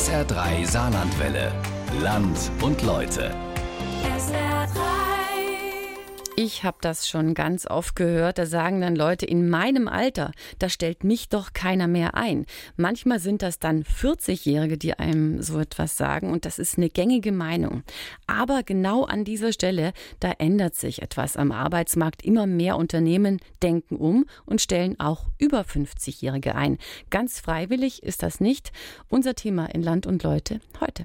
SR3 Saarlandwelle. Land und Leute. Ich habe das schon ganz oft gehört. Da sagen dann Leute in meinem Alter, da stellt mich doch keiner mehr ein. Manchmal sind das dann 40-Jährige, die einem so etwas sagen und das ist eine gängige Meinung. Aber genau an dieser Stelle, da ändert sich etwas am Arbeitsmarkt. Immer mehr Unternehmen denken um und stellen auch über 50-Jährige ein. Ganz freiwillig ist das nicht. Unser Thema in Land und Leute heute.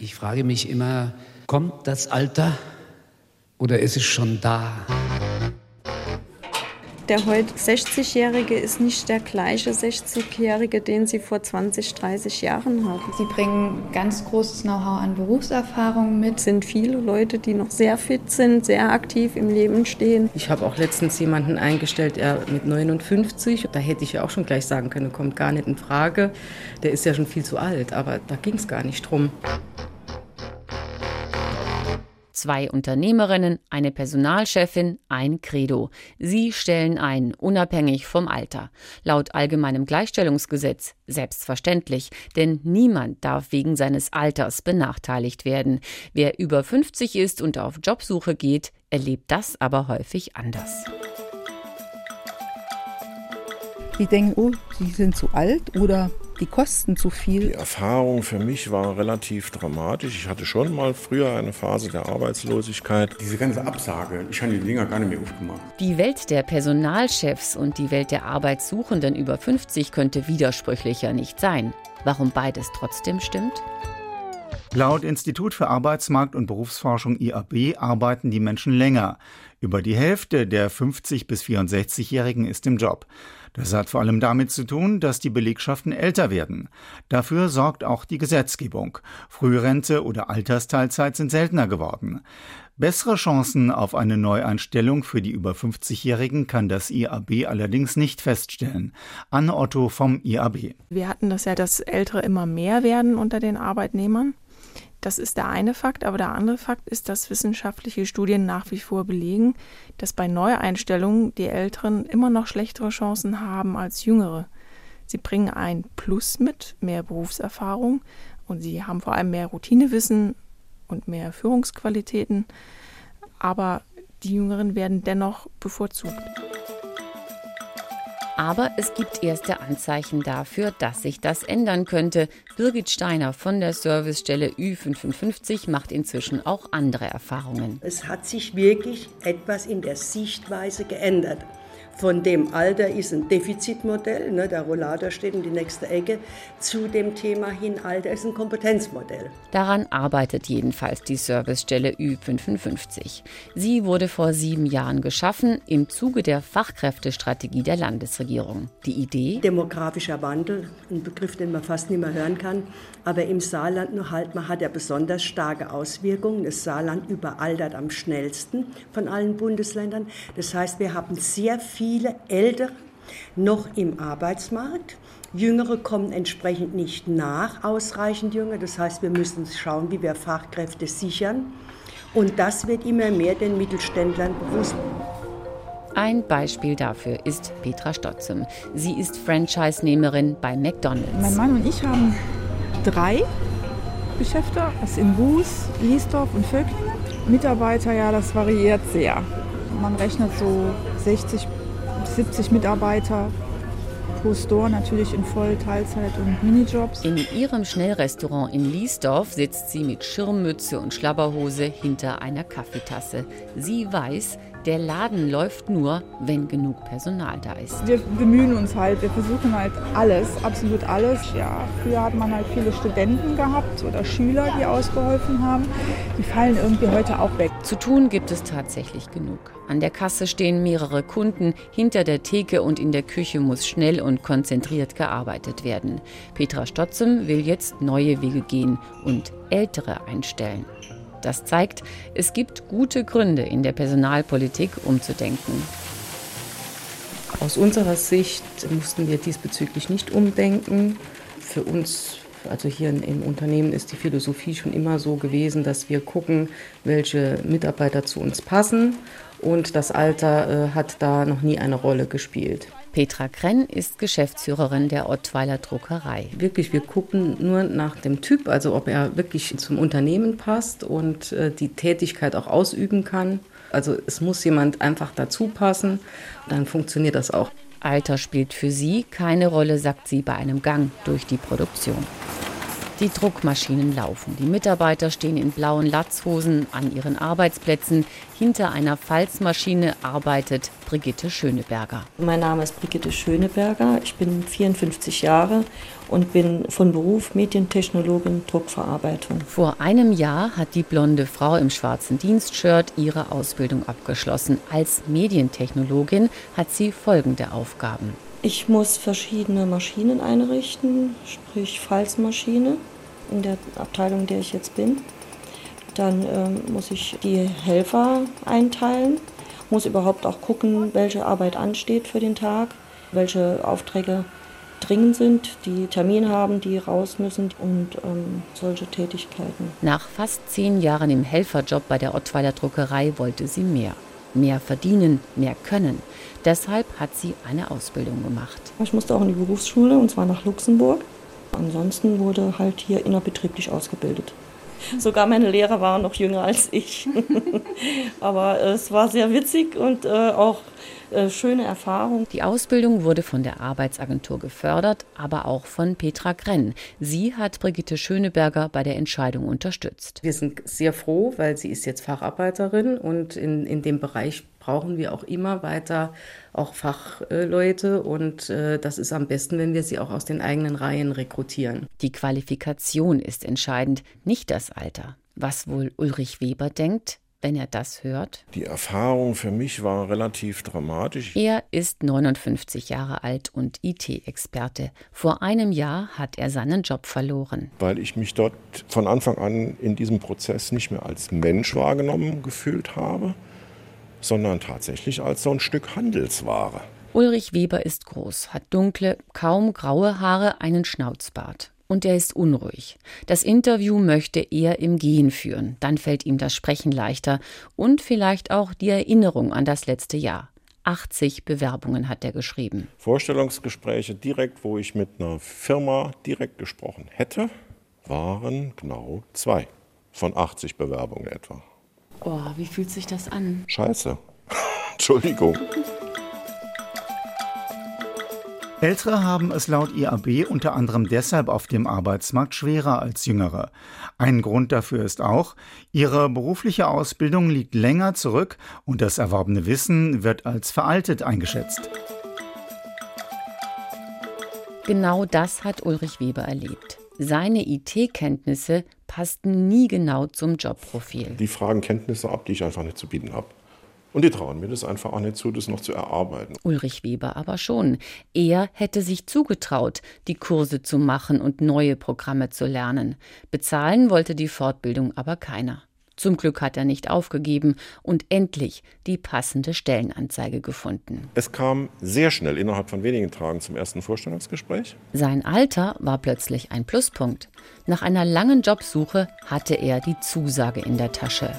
Ich frage mich immer, kommt das Alter oder ist es schon da? Der heute 60-Jährige ist nicht der gleiche 60-Jährige, den Sie vor 20, 30 Jahren hatten. Sie bringen ganz großes Know-how an Berufserfahrung mit. Es sind viele Leute, die noch sehr fit sind, sehr aktiv im Leben stehen. Ich habe auch letztens jemanden eingestellt, er mit 59. Da hätte ich ja auch schon gleich sagen können, kommt gar nicht in Frage. Der ist ja schon viel zu alt, aber da ging es gar nicht drum. Zwei Unternehmerinnen, eine Personalchefin, ein Credo. Sie stellen ein, unabhängig vom Alter. Laut allgemeinem Gleichstellungsgesetz selbstverständlich, denn niemand darf wegen seines Alters benachteiligt werden. Wer über 50 ist und auf Jobsuche geht, erlebt das aber häufig anders. Die denken, oh, sie sind zu alt oder die kosten zu viel. Die Erfahrung für mich war relativ dramatisch. Ich hatte schon mal früher eine Phase der Arbeitslosigkeit. Diese ganze Absage, ich habe die Dinger gar nicht mehr aufgemacht. Die Welt der Personalchefs und die Welt der Arbeitssuchenden über 50 könnte widersprüchlicher nicht sein. Warum beides trotzdem stimmt? Laut Institut für Arbeitsmarkt und Berufsforschung IAB arbeiten die Menschen länger. Über die Hälfte der 50 bis 64-Jährigen ist im Job. Das hat vor allem damit zu tun, dass die Belegschaften älter werden. Dafür sorgt auch die Gesetzgebung. Frührente oder Altersteilzeit sind seltener geworden. Bessere Chancen auf eine Neueinstellung für die über 50-Jährigen kann das IAB allerdings nicht feststellen. Anne Otto vom IAB. Wir hatten das ja, dass Ältere immer mehr werden unter den Arbeitnehmern. Das ist der eine Fakt, aber der andere Fakt ist, dass wissenschaftliche Studien nach wie vor belegen, dass bei Neueinstellungen die Älteren immer noch schlechtere Chancen haben als Jüngere. Sie bringen ein Plus mit, mehr Berufserfahrung und sie haben vor allem mehr Routinewissen und mehr Führungsqualitäten, aber die Jüngeren werden dennoch bevorzugt. Aber es gibt erste Anzeichen dafür, dass sich das ändern könnte. Birgit Steiner von der Servicestelle Ü55 macht inzwischen auch andere Erfahrungen. Es hat sich wirklich etwas in der Sichtweise geändert von dem Alter ist ein Defizitmodell, ne, der Rollator steht in die nächste Ecke, zu dem Thema hin Alter ist ein Kompetenzmodell. Daran arbeitet jedenfalls die Servicestelle Ü55. Sie wurde vor sieben Jahren geschaffen im Zuge der Fachkräftestrategie der Landesregierung. Die Idee? Demografischer Wandel, ein Begriff, den man fast nicht mehr hören kann, aber im Saarland nur halt, man hat ja besonders starke Auswirkungen. Das Saarland überaltert am schnellsten von allen Bundesländern. Das heißt, wir haben sehr viel viele Ältere noch im Arbeitsmarkt. Jüngere kommen entsprechend nicht nach, ausreichend Jüngere. Das heißt, wir müssen schauen, wie wir Fachkräfte sichern. Und das wird immer mehr den Mittelständlern bewusst. Ein Beispiel dafür ist Petra Stotzem. Sie ist Franchise-Nehmerin bei McDonald's. Mein Mann und ich haben drei Geschäfte, das in Buß, Liesdorf und Vöckling. Mitarbeiter, ja, das variiert sehr. Man rechnet so 60 70 Mitarbeiter pro Store, natürlich in Voll-, Teilzeit- und Minijobs. In ihrem Schnellrestaurant in Liesdorf sitzt sie mit Schirmmütze und Schlabberhose hinter einer Kaffeetasse. Sie weiß, der Laden läuft nur, wenn genug Personal da ist. Wir bemühen uns halt, wir versuchen halt alles, absolut alles. Ja, früher hat man halt viele Studenten gehabt oder Schüler, die ausgeholfen haben. Die fallen irgendwie heute auch weg. Zu tun gibt es tatsächlich genug. An der Kasse stehen mehrere Kunden, hinter der Theke und in der Küche muss schnell und konzentriert gearbeitet werden. Petra Stotzem will jetzt neue Wege gehen und Ältere einstellen. Das zeigt, es gibt gute Gründe in der Personalpolitik umzudenken. Aus unserer Sicht mussten wir diesbezüglich nicht umdenken. Für uns, also hier im Unternehmen, ist die Philosophie schon immer so gewesen, dass wir gucken, welche Mitarbeiter zu uns passen und das Alter äh, hat da noch nie eine Rolle gespielt. Petra Krenn ist Geschäftsführerin der Ottweiler Druckerei. Wirklich, wir gucken nur nach dem Typ, also ob er wirklich zum Unternehmen passt und äh, die Tätigkeit auch ausüben kann. Also es muss jemand einfach dazu passen, dann funktioniert das auch. Alter spielt für sie keine Rolle, sagt sie bei einem Gang durch die Produktion. Die Druckmaschinen laufen. Die Mitarbeiter stehen in blauen Latzhosen an ihren Arbeitsplätzen. Hinter einer Falzmaschine arbeitet Brigitte Schöneberger. Mein Name ist Brigitte Schöneberger. Ich bin 54 Jahre und bin von Beruf Medientechnologin Druckverarbeitung. Vor einem Jahr hat die blonde Frau im schwarzen Dienstshirt ihre Ausbildung abgeschlossen. Als Medientechnologin hat sie folgende Aufgaben. Ich muss verschiedene Maschinen einrichten, sprich Falzmaschine in der Abteilung, in der ich jetzt bin. Dann ähm, muss ich die Helfer einteilen, muss überhaupt auch gucken, welche Arbeit ansteht für den Tag, welche Aufträge dringend sind, die Termin haben, die raus müssen und ähm, solche Tätigkeiten. Nach fast zehn Jahren im Helferjob bei der Ottweiler Druckerei wollte sie mehr. Mehr verdienen, mehr können. Deshalb hat sie eine Ausbildung gemacht. Ich musste auch in die Berufsschule und zwar nach Luxemburg. Ansonsten wurde halt hier innerbetrieblich ausgebildet. Sogar meine Lehrer waren noch jünger als ich. Aber es war sehr witzig und äh, auch äh, schöne Erfahrung. Die Ausbildung wurde von der Arbeitsagentur gefördert, aber auch von Petra Grenn. Sie hat Brigitte Schöneberger bei der Entscheidung unterstützt. Wir sind sehr froh, weil sie ist jetzt Facharbeiterin und in, in dem Bereich brauchen wir auch immer weiter auch Fachleute und äh, das ist am besten, wenn wir sie auch aus den eigenen Reihen rekrutieren. Die Qualifikation ist entscheidend, nicht das Alter. Was wohl Ulrich Weber denkt, wenn er das hört? Die Erfahrung für mich war relativ dramatisch. Er ist 59 Jahre alt und IT-Experte. Vor einem Jahr hat er seinen Job verloren. Weil ich mich dort von Anfang an in diesem Prozess nicht mehr als Mensch wahrgenommen gefühlt habe, sondern tatsächlich als so ein Stück Handelsware. Ulrich Weber ist groß, hat dunkle, kaum graue Haare, einen Schnauzbart und er ist unruhig. Das Interview möchte er im Gehen führen, dann fällt ihm das Sprechen leichter und vielleicht auch die Erinnerung an das letzte Jahr. 80 Bewerbungen hat er geschrieben. Vorstellungsgespräche direkt, wo ich mit einer Firma direkt gesprochen hätte, waren genau zwei von 80 Bewerbungen etwa. Oh, wie fühlt sich das an? Scheiße. Entschuldigung. Ältere haben es laut IAB unter anderem deshalb auf dem Arbeitsmarkt schwerer als Jüngere. Ein Grund dafür ist auch, ihre berufliche Ausbildung liegt länger zurück und das erworbene Wissen wird als veraltet eingeschätzt. Genau das hat Ulrich Weber erlebt. Seine IT-Kenntnisse passten nie genau zum Jobprofil. Die fragen Kenntnisse ab, die ich einfach nicht zu bieten habe. Und die trauen mir das einfach auch nicht zu, das noch zu erarbeiten. Ulrich Weber aber schon. Er hätte sich zugetraut, die Kurse zu machen und neue Programme zu lernen. Bezahlen wollte die Fortbildung aber keiner. Zum Glück hat er nicht aufgegeben und endlich die passende Stellenanzeige gefunden. Es kam sehr schnell innerhalb von wenigen Tagen zum ersten Vorstellungsgespräch. Sein Alter war plötzlich ein Pluspunkt. Nach einer langen Jobsuche hatte er die Zusage in der Tasche.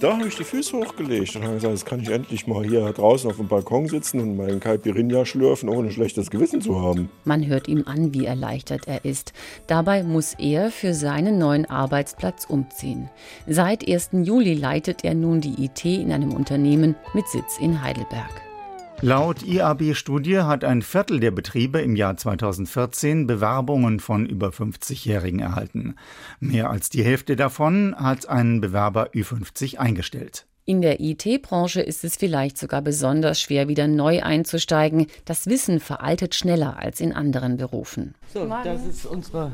Da habe ich die Füße hochgelegt und habe gesagt, jetzt kann ich endlich mal hier draußen auf dem Balkon sitzen und meinen Caipirinha schlürfen, ohne schlechtes Gewissen zu haben. Man hört ihm an, wie erleichtert er ist. Dabei muss er für seinen neuen Arbeitsplatz umziehen. Seit 1. Juli leitet er nun die IT in einem Unternehmen mit Sitz in Heidelberg. Laut IAB-Studie hat ein Viertel der Betriebe im Jahr 2014 Bewerbungen von über 50-Jährigen erhalten. Mehr als die Hälfte davon hat einen Bewerber Ü50 eingestellt. In der IT-Branche ist es vielleicht sogar besonders schwer, wieder neu einzusteigen. Das Wissen veraltet schneller als in anderen Berufen. So, das ist unsere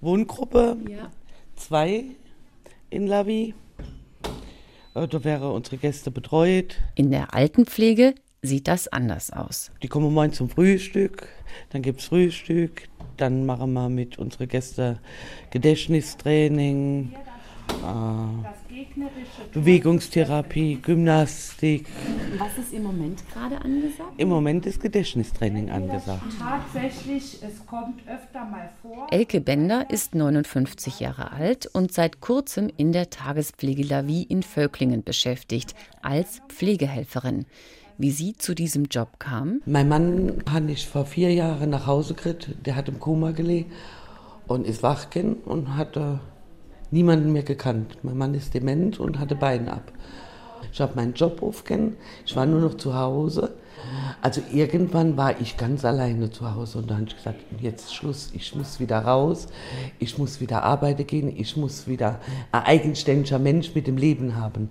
Wohngruppe 2 ja. in Lavi. Äh, da wäre unsere Gäste betreut. In der Altenpflege sieht das anders aus. Die kommen morgen zum Frühstück, dann gibt es Frühstück, dann machen wir mit unseren Gästen Gedächtnistraining äh, Bewegungstherapie, Gymnastik. Was ist im Moment gerade angesagt? Im Moment ist Gedächtnistraining angesagt. Tatsächlich, es kommt öfter mal vor. Elke Bender ist 59 Jahre alt und seit kurzem in der Tagespflege Lavie in Völklingen beschäftigt, als Pflegehelferin. Wie sie zu diesem Job kam? Mein Mann hat ich vor vier Jahren nach Hause gekriegt. Der hat im Koma gelegen und ist wach und hatte niemanden mehr gekannt. Mein Mann ist dement und hatte Bein ab. Ich habe meinen Job aufgegeben, ich war nur noch zu Hause. Also irgendwann war ich ganz alleine zu Hause und dann habe ich gesagt, jetzt Schluss, ich muss wieder raus, ich muss wieder arbeiten gehen, ich muss wieder ein eigenständiger Mensch mit dem Leben haben.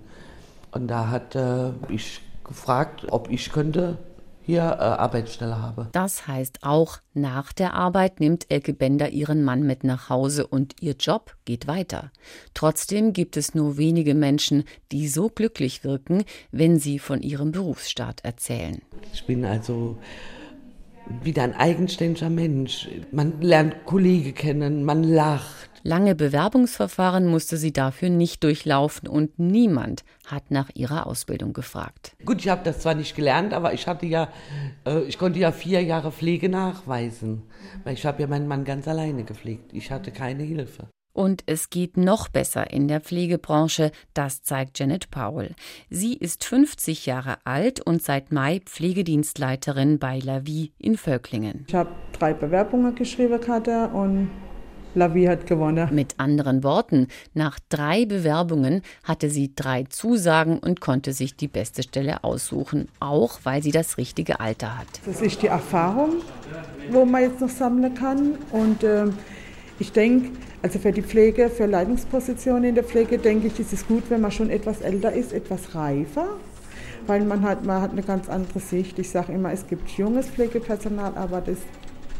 Und da hat äh, ich gefragt, ob ich könnte hier äh, Arbeitsstelle habe. Das heißt auch, nach der Arbeit nimmt Elke Bender ihren Mann mit nach Hause und ihr Job geht weiter. Trotzdem gibt es nur wenige Menschen, die so glücklich wirken, wenn sie von ihrem Berufsstart erzählen. Ich bin also wieder ein eigenständiger Mensch. Man lernt Kollegen kennen, man lacht. Lange Bewerbungsverfahren musste sie dafür nicht durchlaufen und niemand hat nach ihrer Ausbildung gefragt. Gut, ich habe das zwar nicht gelernt, aber ich hatte ja, äh, ich konnte ja vier Jahre Pflege nachweisen, weil ich habe ja meinen Mann ganz alleine gepflegt. Ich hatte keine Hilfe. Und es geht noch besser in der Pflegebranche, das zeigt Janet Powell. Sie ist 50 Jahre alt und seit Mai Pflegedienstleiterin bei La Vie in Völklingen. Ich habe drei Bewerbungen geschrieben gerade und Lavi hat gewonnen. Mit anderen Worten, nach drei Bewerbungen hatte sie drei Zusagen und konnte sich die beste Stelle aussuchen, auch weil sie das richtige Alter hat. Das ist die Erfahrung, wo man jetzt noch sammeln kann. Und äh, ich denke, also für die Pflege, für Leitungspositionen in der Pflege, denke ich, ist es gut, wenn man schon etwas älter ist, etwas reifer. Weil man hat, man hat eine ganz andere Sicht. Ich sage immer, es gibt junges Pflegepersonal, aber das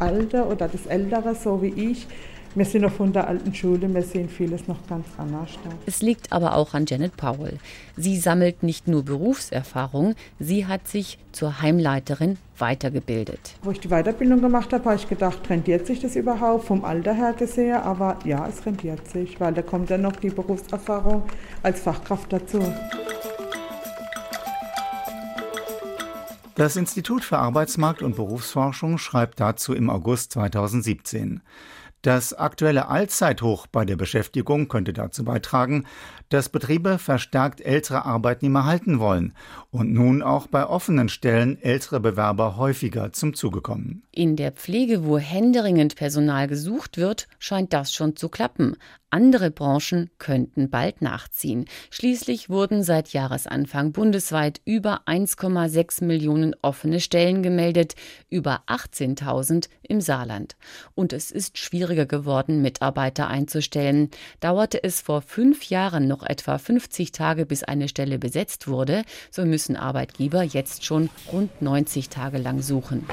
Alter oder das Ältere, so wie ich, wir sind noch von der alten Schule, wir sehen vieles noch ganz anders. Es liegt aber auch an Janet Powell. Sie sammelt nicht nur Berufserfahrung, sie hat sich zur Heimleiterin weitergebildet. Wo ich die Weiterbildung gemacht habe, habe ich gedacht, rentiert sich das überhaupt vom Alter her gesehen? Aber ja, es rentiert sich, weil da kommt dann noch die Berufserfahrung als Fachkraft dazu. Das Institut für Arbeitsmarkt und Berufsforschung schreibt dazu im August 2017. Das aktuelle Allzeithoch bei der Beschäftigung könnte dazu beitragen, dass Betriebe verstärkt ältere Arbeitnehmer halten wollen und nun auch bei offenen Stellen ältere Bewerber häufiger zum Zuge kommen. In der Pflege, wo händeringend Personal gesucht wird, scheint das schon zu klappen. Andere Branchen könnten bald nachziehen. Schließlich wurden seit Jahresanfang bundesweit über 1,6 Millionen offene Stellen gemeldet, über 18.000 im Saarland. Und es ist schwieriger geworden, Mitarbeiter einzustellen. Dauerte es vor fünf Jahren noch etwa 50 Tage, bis eine Stelle besetzt wurde, so müssen Arbeitgeber jetzt schon rund 90 Tage lang suchen.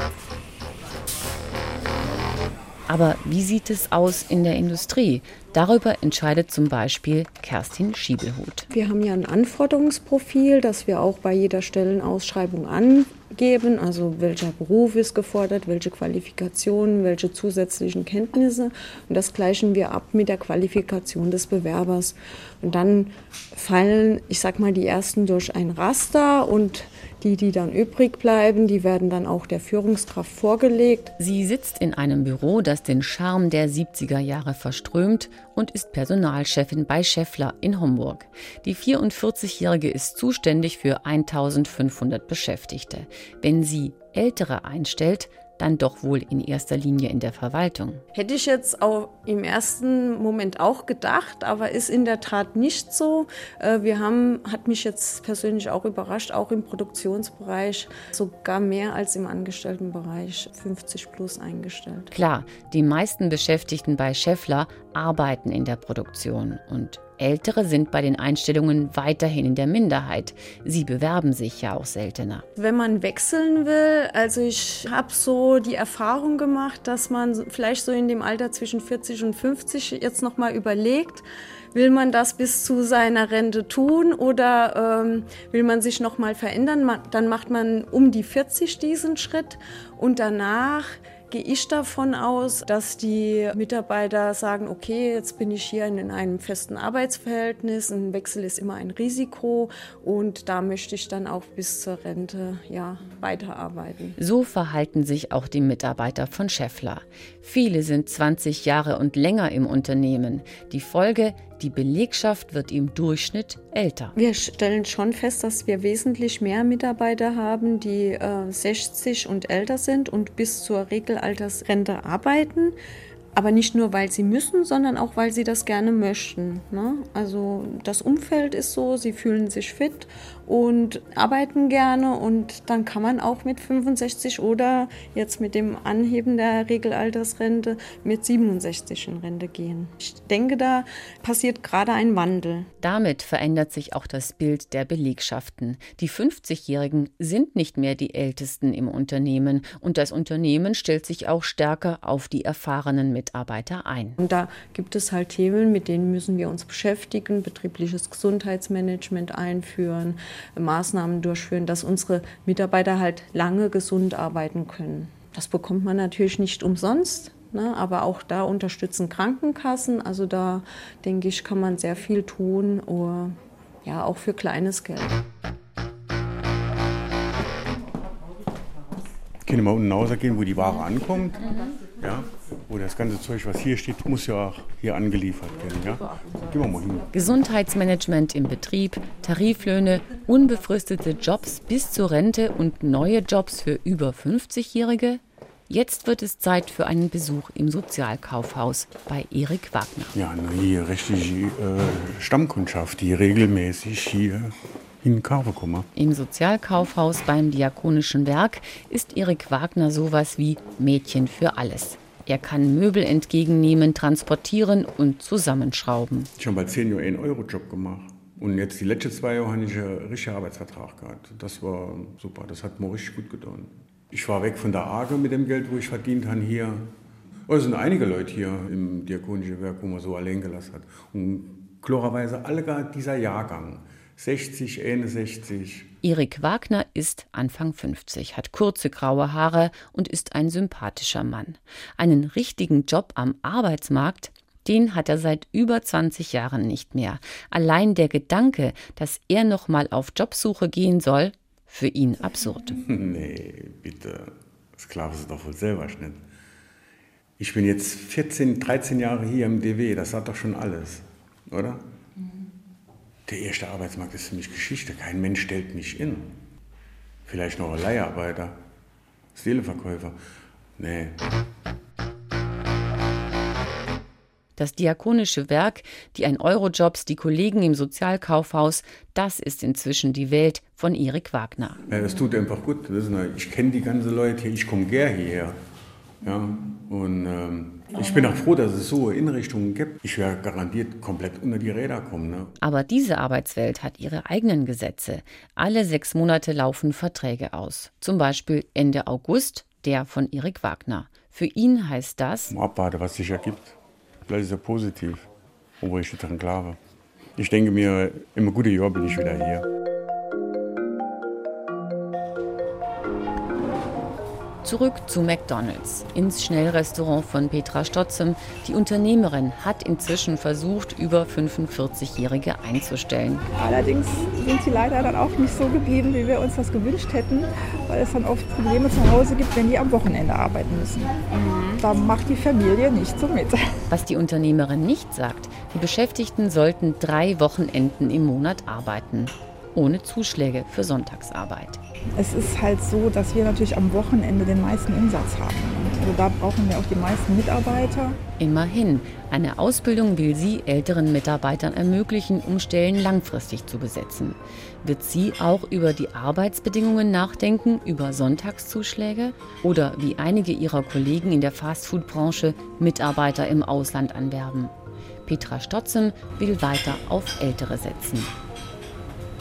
Aber wie sieht es aus in der Industrie? Darüber entscheidet zum Beispiel Kerstin Schiebelhut. Wir haben ja ein Anforderungsprofil, das wir auch bei jeder Stellenausschreibung angeben. Also welcher Beruf ist gefordert, welche Qualifikationen, welche zusätzlichen Kenntnisse. Und das gleichen wir ab mit der Qualifikation des Bewerbers. Und dann fallen, ich sag mal, die ersten durch ein Raster und die, die dann übrig bleiben, die werden dann auch der Führungskraft vorgelegt. Sie sitzt in einem Büro, das den Charme der 70er Jahre verströmt und ist Personalchefin bei Scheffler in Homburg. Die 44-Jährige ist zuständig für 1500 Beschäftigte. Wenn sie Ältere einstellt, dann doch wohl in erster Linie in der Verwaltung. Hätte ich jetzt auch im ersten Moment auch gedacht, aber ist in der Tat nicht so. Äh, wir haben, hat mich jetzt persönlich auch überrascht, auch im Produktionsbereich sogar mehr als im Angestelltenbereich 50 plus eingestellt. Klar, die meisten Beschäftigten bei Scheffler arbeiten in der Produktion und Ältere sind bei den Einstellungen weiterhin in der Minderheit. Sie bewerben sich ja auch seltener. Wenn man wechseln will, also ich habe so die Erfahrung gemacht, dass man vielleicht so in dem Alter zwischen 40 und 50 jetzt noch mal überlegt, will man das bis zu seiner Rente tun oder ähm, will man sich noch mal verändern? Dann macht man um die 40 diesen Schritt und danach gehe ich davon aus, dass die Mitarbeiter sagen, okay, jetzt bin ich hier in einem festen Arbeitsverhältnis, ein Wechsel ist immer ein Risiko und da möchte ich dann auch bis zur Rente ja, weiterarbeiten. So verhalten sich auch die Mitarbeiter von Scheffler. Viele sind 20 Jahre und länger im Unternehmen. Die Folge, die Belegschaft wird im Durchschnitt älter. Wir stellen schon fest, dass wir wesentlich mehr Mitarbeiter haben, die äh, 60 und älter sind und bis zur Regelaltersrente arbeiten. Aber nicht nur, weil sie müssen, sondern auch, weil sie das gerne möchten. Ne? Also das Umfeld ist so, sie fühlen sich fit und arbeiten gerne und dann kann man auch mit 65 oder jetzt mit dem Anheben der Regelaltersrente mit 67 in Rente gehen. Ich denke, da passiert gerade ein Wandel. Damit verändert sich auch das Bild der Belegschaften. Die 50-Jährigen sind nicht mehr die Ältesten im Unternehmen und das Unternehmen stellt sich auch stärker auf die erfahrenen Mitarbeiter ein. Und da gibt es halt Themen, mit denen müssen wir uns beschäftigen, betriebliches Gesundheitsmanagement einführen, Maßnahmen durchführen, dass unsere Mitarbeiter halt lange gesund arbeiten können. Das bekommt man natürlich nicht umsonst, ne, aber auch da unterstützen Krankenkassen. Also da denke ich, kann man sehr viel tun, oder, ja, auch für kleines Geld. Können wir unten rausgehen, wo die Ware ankommt? Ja, wo das ganze Zeug, was hier steht, muss ja auch hier angeliefert werden. Ja? Gehen wir mal hin. Gesundheitsmanagement im Betrieb, Tariflöhne, unbefristete Jobs bis zur Rente und neue Jobs für über 50-Jährige. Jetzt wird es Zeit für einen Besuch im Sozialkaufhaus bei Erik Wagner. Ja, na, hier richtige äh, Stammkundschaft, die regelmäßig hier in Karve kommen. Im Sozialkaufhaus beim Diakonischen Werk ist Erik Wagner sowas wie Mädchen für alles. Er kann Möbel entgegennehmen, transportieren und zusammenschrauben. Ich habe bei 10 Jahren einen Euro-Job gemacht. Und jetzt die letzten zwei Jahre habe ich einen richtigen Arbeitsvertrag gehabt. Das war super, das hat mir richtig gut getan. Ich war weg von der AGE mit dem Geld, wo ich verdient habe hier. Oh, es sind einige Leute hier im Diakonischen Werk, wo man so allein gelassen hat. Und klarerweise alle dieser Jahrgang. 60, 61. Erik Wagner ist Anfang 50, hat kurze graue Haare und ist ein sympathischer Mann. Einen richtigen Job am Arbeitsmarkt, den hat er seit über 20 Jahren nicht mehr. Allein der Gedanke, dass er noch mal auf Jobsuche gehen soll, für ihn absurd. Nee, bitte. Sklave ist doch wohl selber nicht. Ich bin jetzt 14, 13 Jahre hier im DW, das sagt doch schon alles, oder? Der erste Arbeitsmarkt ist für mich Geschichte. Kein Mensch stellt mich in. Vielleicht noch ein Leiharbeiter, Seelenverkäufer. Nee. Das diakonische Werk, die ein Eurojobs, die Kollegen im Sozialkaufhaus, das ist inzwischen die Welt von Erik Wagner. Ja, es tut einfach gut. Ich kenne die ganzen Leute hier, ich komme gern hierher. Ja, und ähm, ich bin auch froh, dass es so Innenrichtungen gibt. Ich werde garantiert komplett unter die Räder kommen. Ne? Aber diese Arbeitswelt hat ihre eigenen Gesetze. Alle sechs Monate laufen Verträge aus. Zum Beispiel Ende August der von Erik Wagner. Für ihn heißt das. Abwarte, was sich ergibt. Vielleicht ist er positiv, obwohl ich daran glaube. Ich denke mir, im guten Jahr bin ich wieder hier. Zurück zu McDonald's, ins Schnellrestaurant von Petra Stotzem. Die Unternehmerin hat inzwischen versucht, über 45-Jährige einzustellen. Allerdings sind sie leider dann auch nicht so geblieben, wie wir uns das gewünscht hätten, weil es dann oft Probleme zu Hause gibt, wenn die am Wochenende arbeiten müssen. Mhm. Da macht die Familie nicht so mit. Was die Unternehmerin nicht sagt, die Beschäftigten sollten drei Wochenenden im Monat arbeiten ohne Zuschläge für Sonntagsarbeit. Es ist halt so, dass wir natürlich am Wochenende den meisten Umsatz haben. Also da brauchen wir auch die meisten Mitarbeiter. Immerhin, eine Ausbildung will sie älteren Mitarbeitern ermöglichen, um Stellen langfristig zu besetzen. Wird sie auch über die Arbeitsbedingungen nachdenken, über Sonntagszuschläge oder wie einige ihrer Kollegen in der Fastfood-Branche Mitarbeiter im Ausland anwerben? Petra Stotzem will weiter auf Ältere setzen.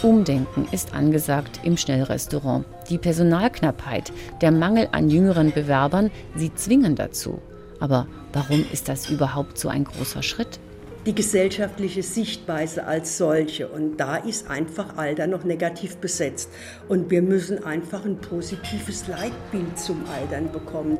Umdenken ist angesagt im Schnellrestaurant. Die Personalknappheit, der Mangel an jüngeren Bewerbern, sie zwingen dazu. Aber warum ist das überhaupt so ein großer Schritt? die gesellschaftliche Sichtweise als solche. Und da ist einfach Alter noch negativ besetzt. Und wir müssen einfach ein positives Leitbild zum Altern bekommen.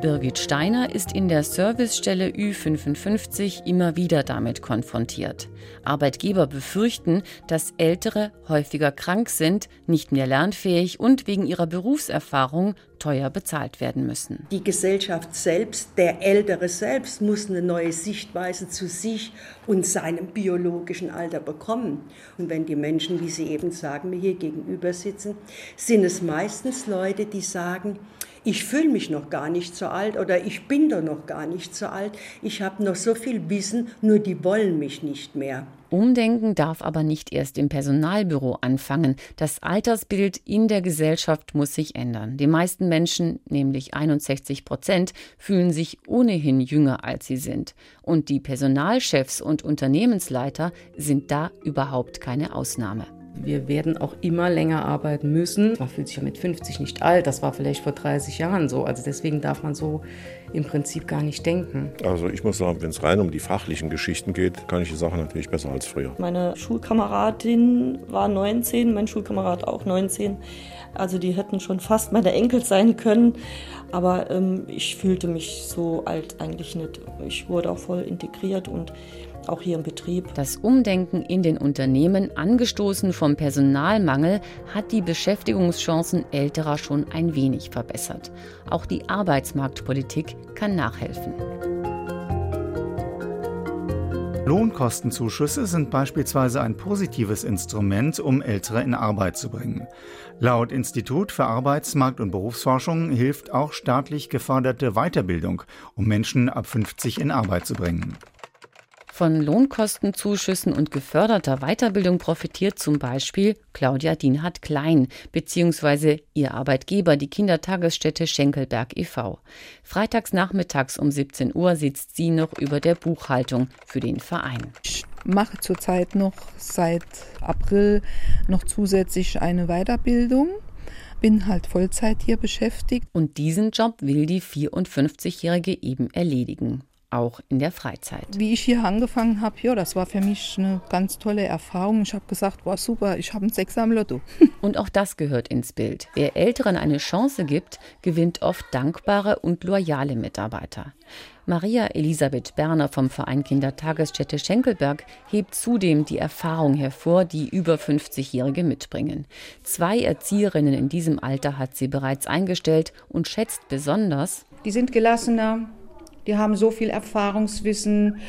Birgit Steiner ist in der Servicestelle Ü55 immer wieder damit konfrontiert. Arbeitgeber befürchten, dass Ältere häufiger krank sind, nicht mehr lernfähig und wegen ihrer Berufserfahrung teuer bezahlt werden müssen. Die Gesellschaft selbst, der Ältere selbst, muss eine neue Sichtweise zu sich und seinem biologischen Alter bekommen. Und wenn die Menschen, wie Sie eben sagen, mir hier gegenüber sitzen, sind es meistens Leute, die sagen, ich fühle mich noch gar nicht so alt oder ich bin doch noch gar nicht so alt, ich habe noch so viel Wissen, nur die wollen mich nicht mehr. Umdenken darf aber nicht erst im Personalbüro anfangen. Das Altersbild in der Gesellschaft muss sich ändern. Die meisten Menschen, nämlich 61 Prozent, fühlen sich ohnehin jünger, als sie sind. Und die Personalchefs und Unternehmensleiter sind da überhaupt keine Ausnahme. Wir werden auch immer länger arbeiten müssen. Man fühlt sich ja mit 50 nicht alt, das war vielleicht vor 30 Jahren so. Also deswegen darf man so im Prinzip gar nicht denken. Also ich muss sagen, wenn es rein um die fachlichen Geschichten geht, kann ich die Sache natürlich besser als früher. Meine Schulkameradin war 19, mein Schulkamerad auch 19. Also die hätten schon fast meine Enkel sein können. Aber ähm, ich fühlte mich so alt eigentlich nicht. Ich wurde auch voll integriert und auch hier im Betrieb. Das Umdenken in den Unternehmen, angestoßen vom Personalmangel, hat die Beschäftigungschancen älterer schon ein wenig verbessert. Auch die Arbeitsmarktpolitik kann nachhelfen. Lohnkostenzuschüsse sind beispielsweise ein positives Instrument, um Ältere in Arbeit zu bringen. Laut Institut für Arbeitsmarkt und Berufsforschung hilft auch staatlich geförderte Weiterbildung, um Menschen ab 50 in Arbeit zu bringen. Von Lohnkostenzuschüssen und geförderter Weiterbildung profitiert zum Beispiel Claudia Dienhardt Klein bzw. ihr Arbeitgeber, die Kindertagesstätte Schenkelberg e.V. Freitags nachmittags um 17 Uhr sitzt sie noch über der Buchhaltung für den Verein. Ich mache zurzeit noch seit April noch zusätzlich eine Weiterbildung bin halt Vollzeit hier beschäftigt. Und diesen Job will die 54-Jährige eben erledigen auch in der Freizeit. Wie ich hier angefangen habe, ja, das war für mich eine ganz tolle Erfahrung. Ich habe gesagt, war super, ich habe ein Sechser am Lotto. Und auch das gehört ins Bild. Wer Älteren eine Chance gibt, gewinnt oft dankbare und loyale Mitarbeiter. Maria Elisabeth Berner vom Verein Kindertagesstätte Schenkelberg hebt zudem die Erfahrung hervor, die über 50-Jährige mitbringen. Zwei Erzieherinnen in diesem Alter hat sie bereits eingestellt und schätzt besonders, die sind gelassener, die haben so viel Erfahrungswissen,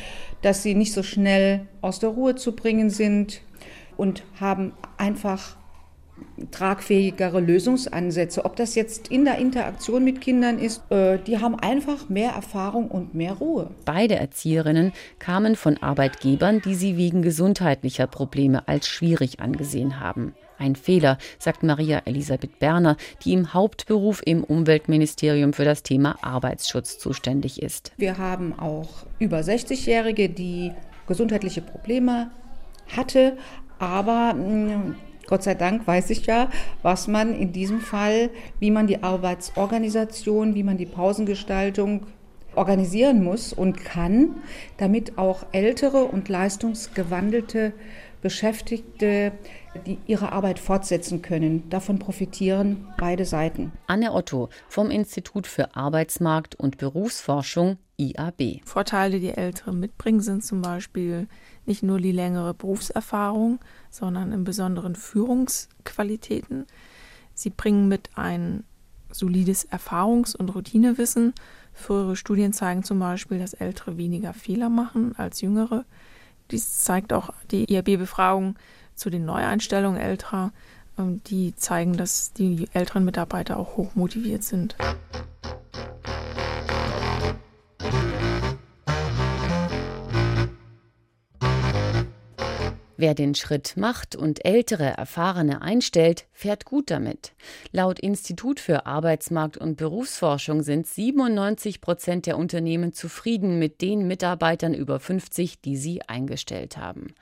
dass sie nicht so schnell aus der Ruhe zu bringen sind und haben einfach tragfähigere Lösungsansätze. Ob das jetzt in der Interaktion mit Kindern ist, äh, die haben einfach mehr Erfahrung und mehr Ruhe. Beide Erzieherinnen kamen von Arbeitgebern, die sie wegen gesundheitlicher Probleme als schwierig angesehen haben. Ein Fehler, sagt Maria Elisabeth Berner, die im Hauptberuf im Umweltministerium für das Thema Arbeitsschutz zuständig ist. Wir haben auch über 60-Jährige, die gesundheitliche Probleme hatte, aber hm, Gott sei Dank weiß ich ja, was man in diesem Fall, wie man die Arbeitsorganisation, wie man die Pausengestaltung organisieren muss und kann, damit auch ältere und leistungsgewandelte Beschäftigte die ihre Arbeit fortsetzen können. Davon profitieren beide Seiten. Anne Otto vom Institut für Arbeitsmarkt und Berufsforschung IAB. Vorteile, die Ältere mitbringen, sind zum Beispiel nicht nur die längere Berufserfahrung, sondern im Besonderen Führungsqualitäten. Sie bringen mit ein solides Erfahrungs- und Routinewissen. Frühere Studien zeigen zum Beispiel, dass Ältere weniger Fehler machen als Jüngere. Dies zeigt auch die IAB-Befragung zu den Neueinstellungen älterer. Ähm, die zeigen, dass die älteren Mitarbeiter auch hoch motiviert sind. Wer den Schritt macht und ältere Erfahrene einstellt, fährt gut damit. Laut Institut für Arbeitsmarkt und Berufsforschung sind 97 Prozent der Unternehmen zufrieden mit den Mitarbeitern über 50, die sie eingestellt haben.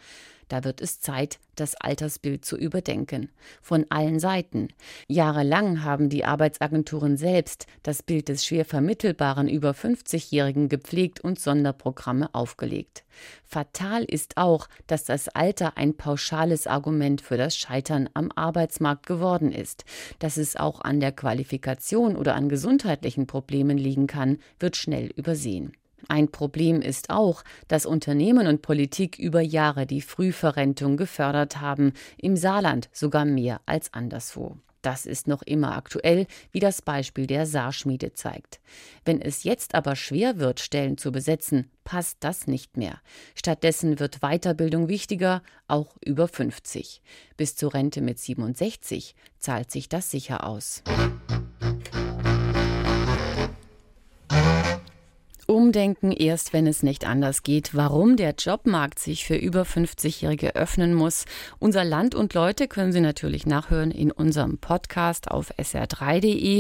Da wird es Zeit, das Altersbild zu überdenken. Von allen Seiten. Jahrelang haben die Arbeitsagenturen selbst das Bild des schwer vermittelbaren über 50-Jährigen gepflegt und Sonderprogramme aufgelegt. Fatal ist auch, dass das Alter ein pauschales Argument für das Scheitern am Arbeitsmarkt geworden ist. Dass es auch an der Qualifikation oder an gesundheitlichen Problemen liegen kann, wird schnell übersehen. Ein Problem ist auch, dass Unternehmen und Politik über Jahre die Frühverrentung gefördert haben, im Saarland sogar mehr als anderswo. Das ist noch immer aktuell, wie das Beispiel der Saarschmiede zeigt. Wenn es jetzt aber schwer wird, Stellen zu besetzen, passt das nicht mehr. Stattdessen wird Weiterbildung wichtiger, auch über 50. Bis zur Rente mit 67 zahlt sich das sicher aus. Umdenken erst, wenn es nicht anders geht. Warum der Jobmarkt sich für über 50-Jährige öffnen muss. Unser Land und Leute können Sie natürlich nachhören in unserem Podcast auf sr3.de.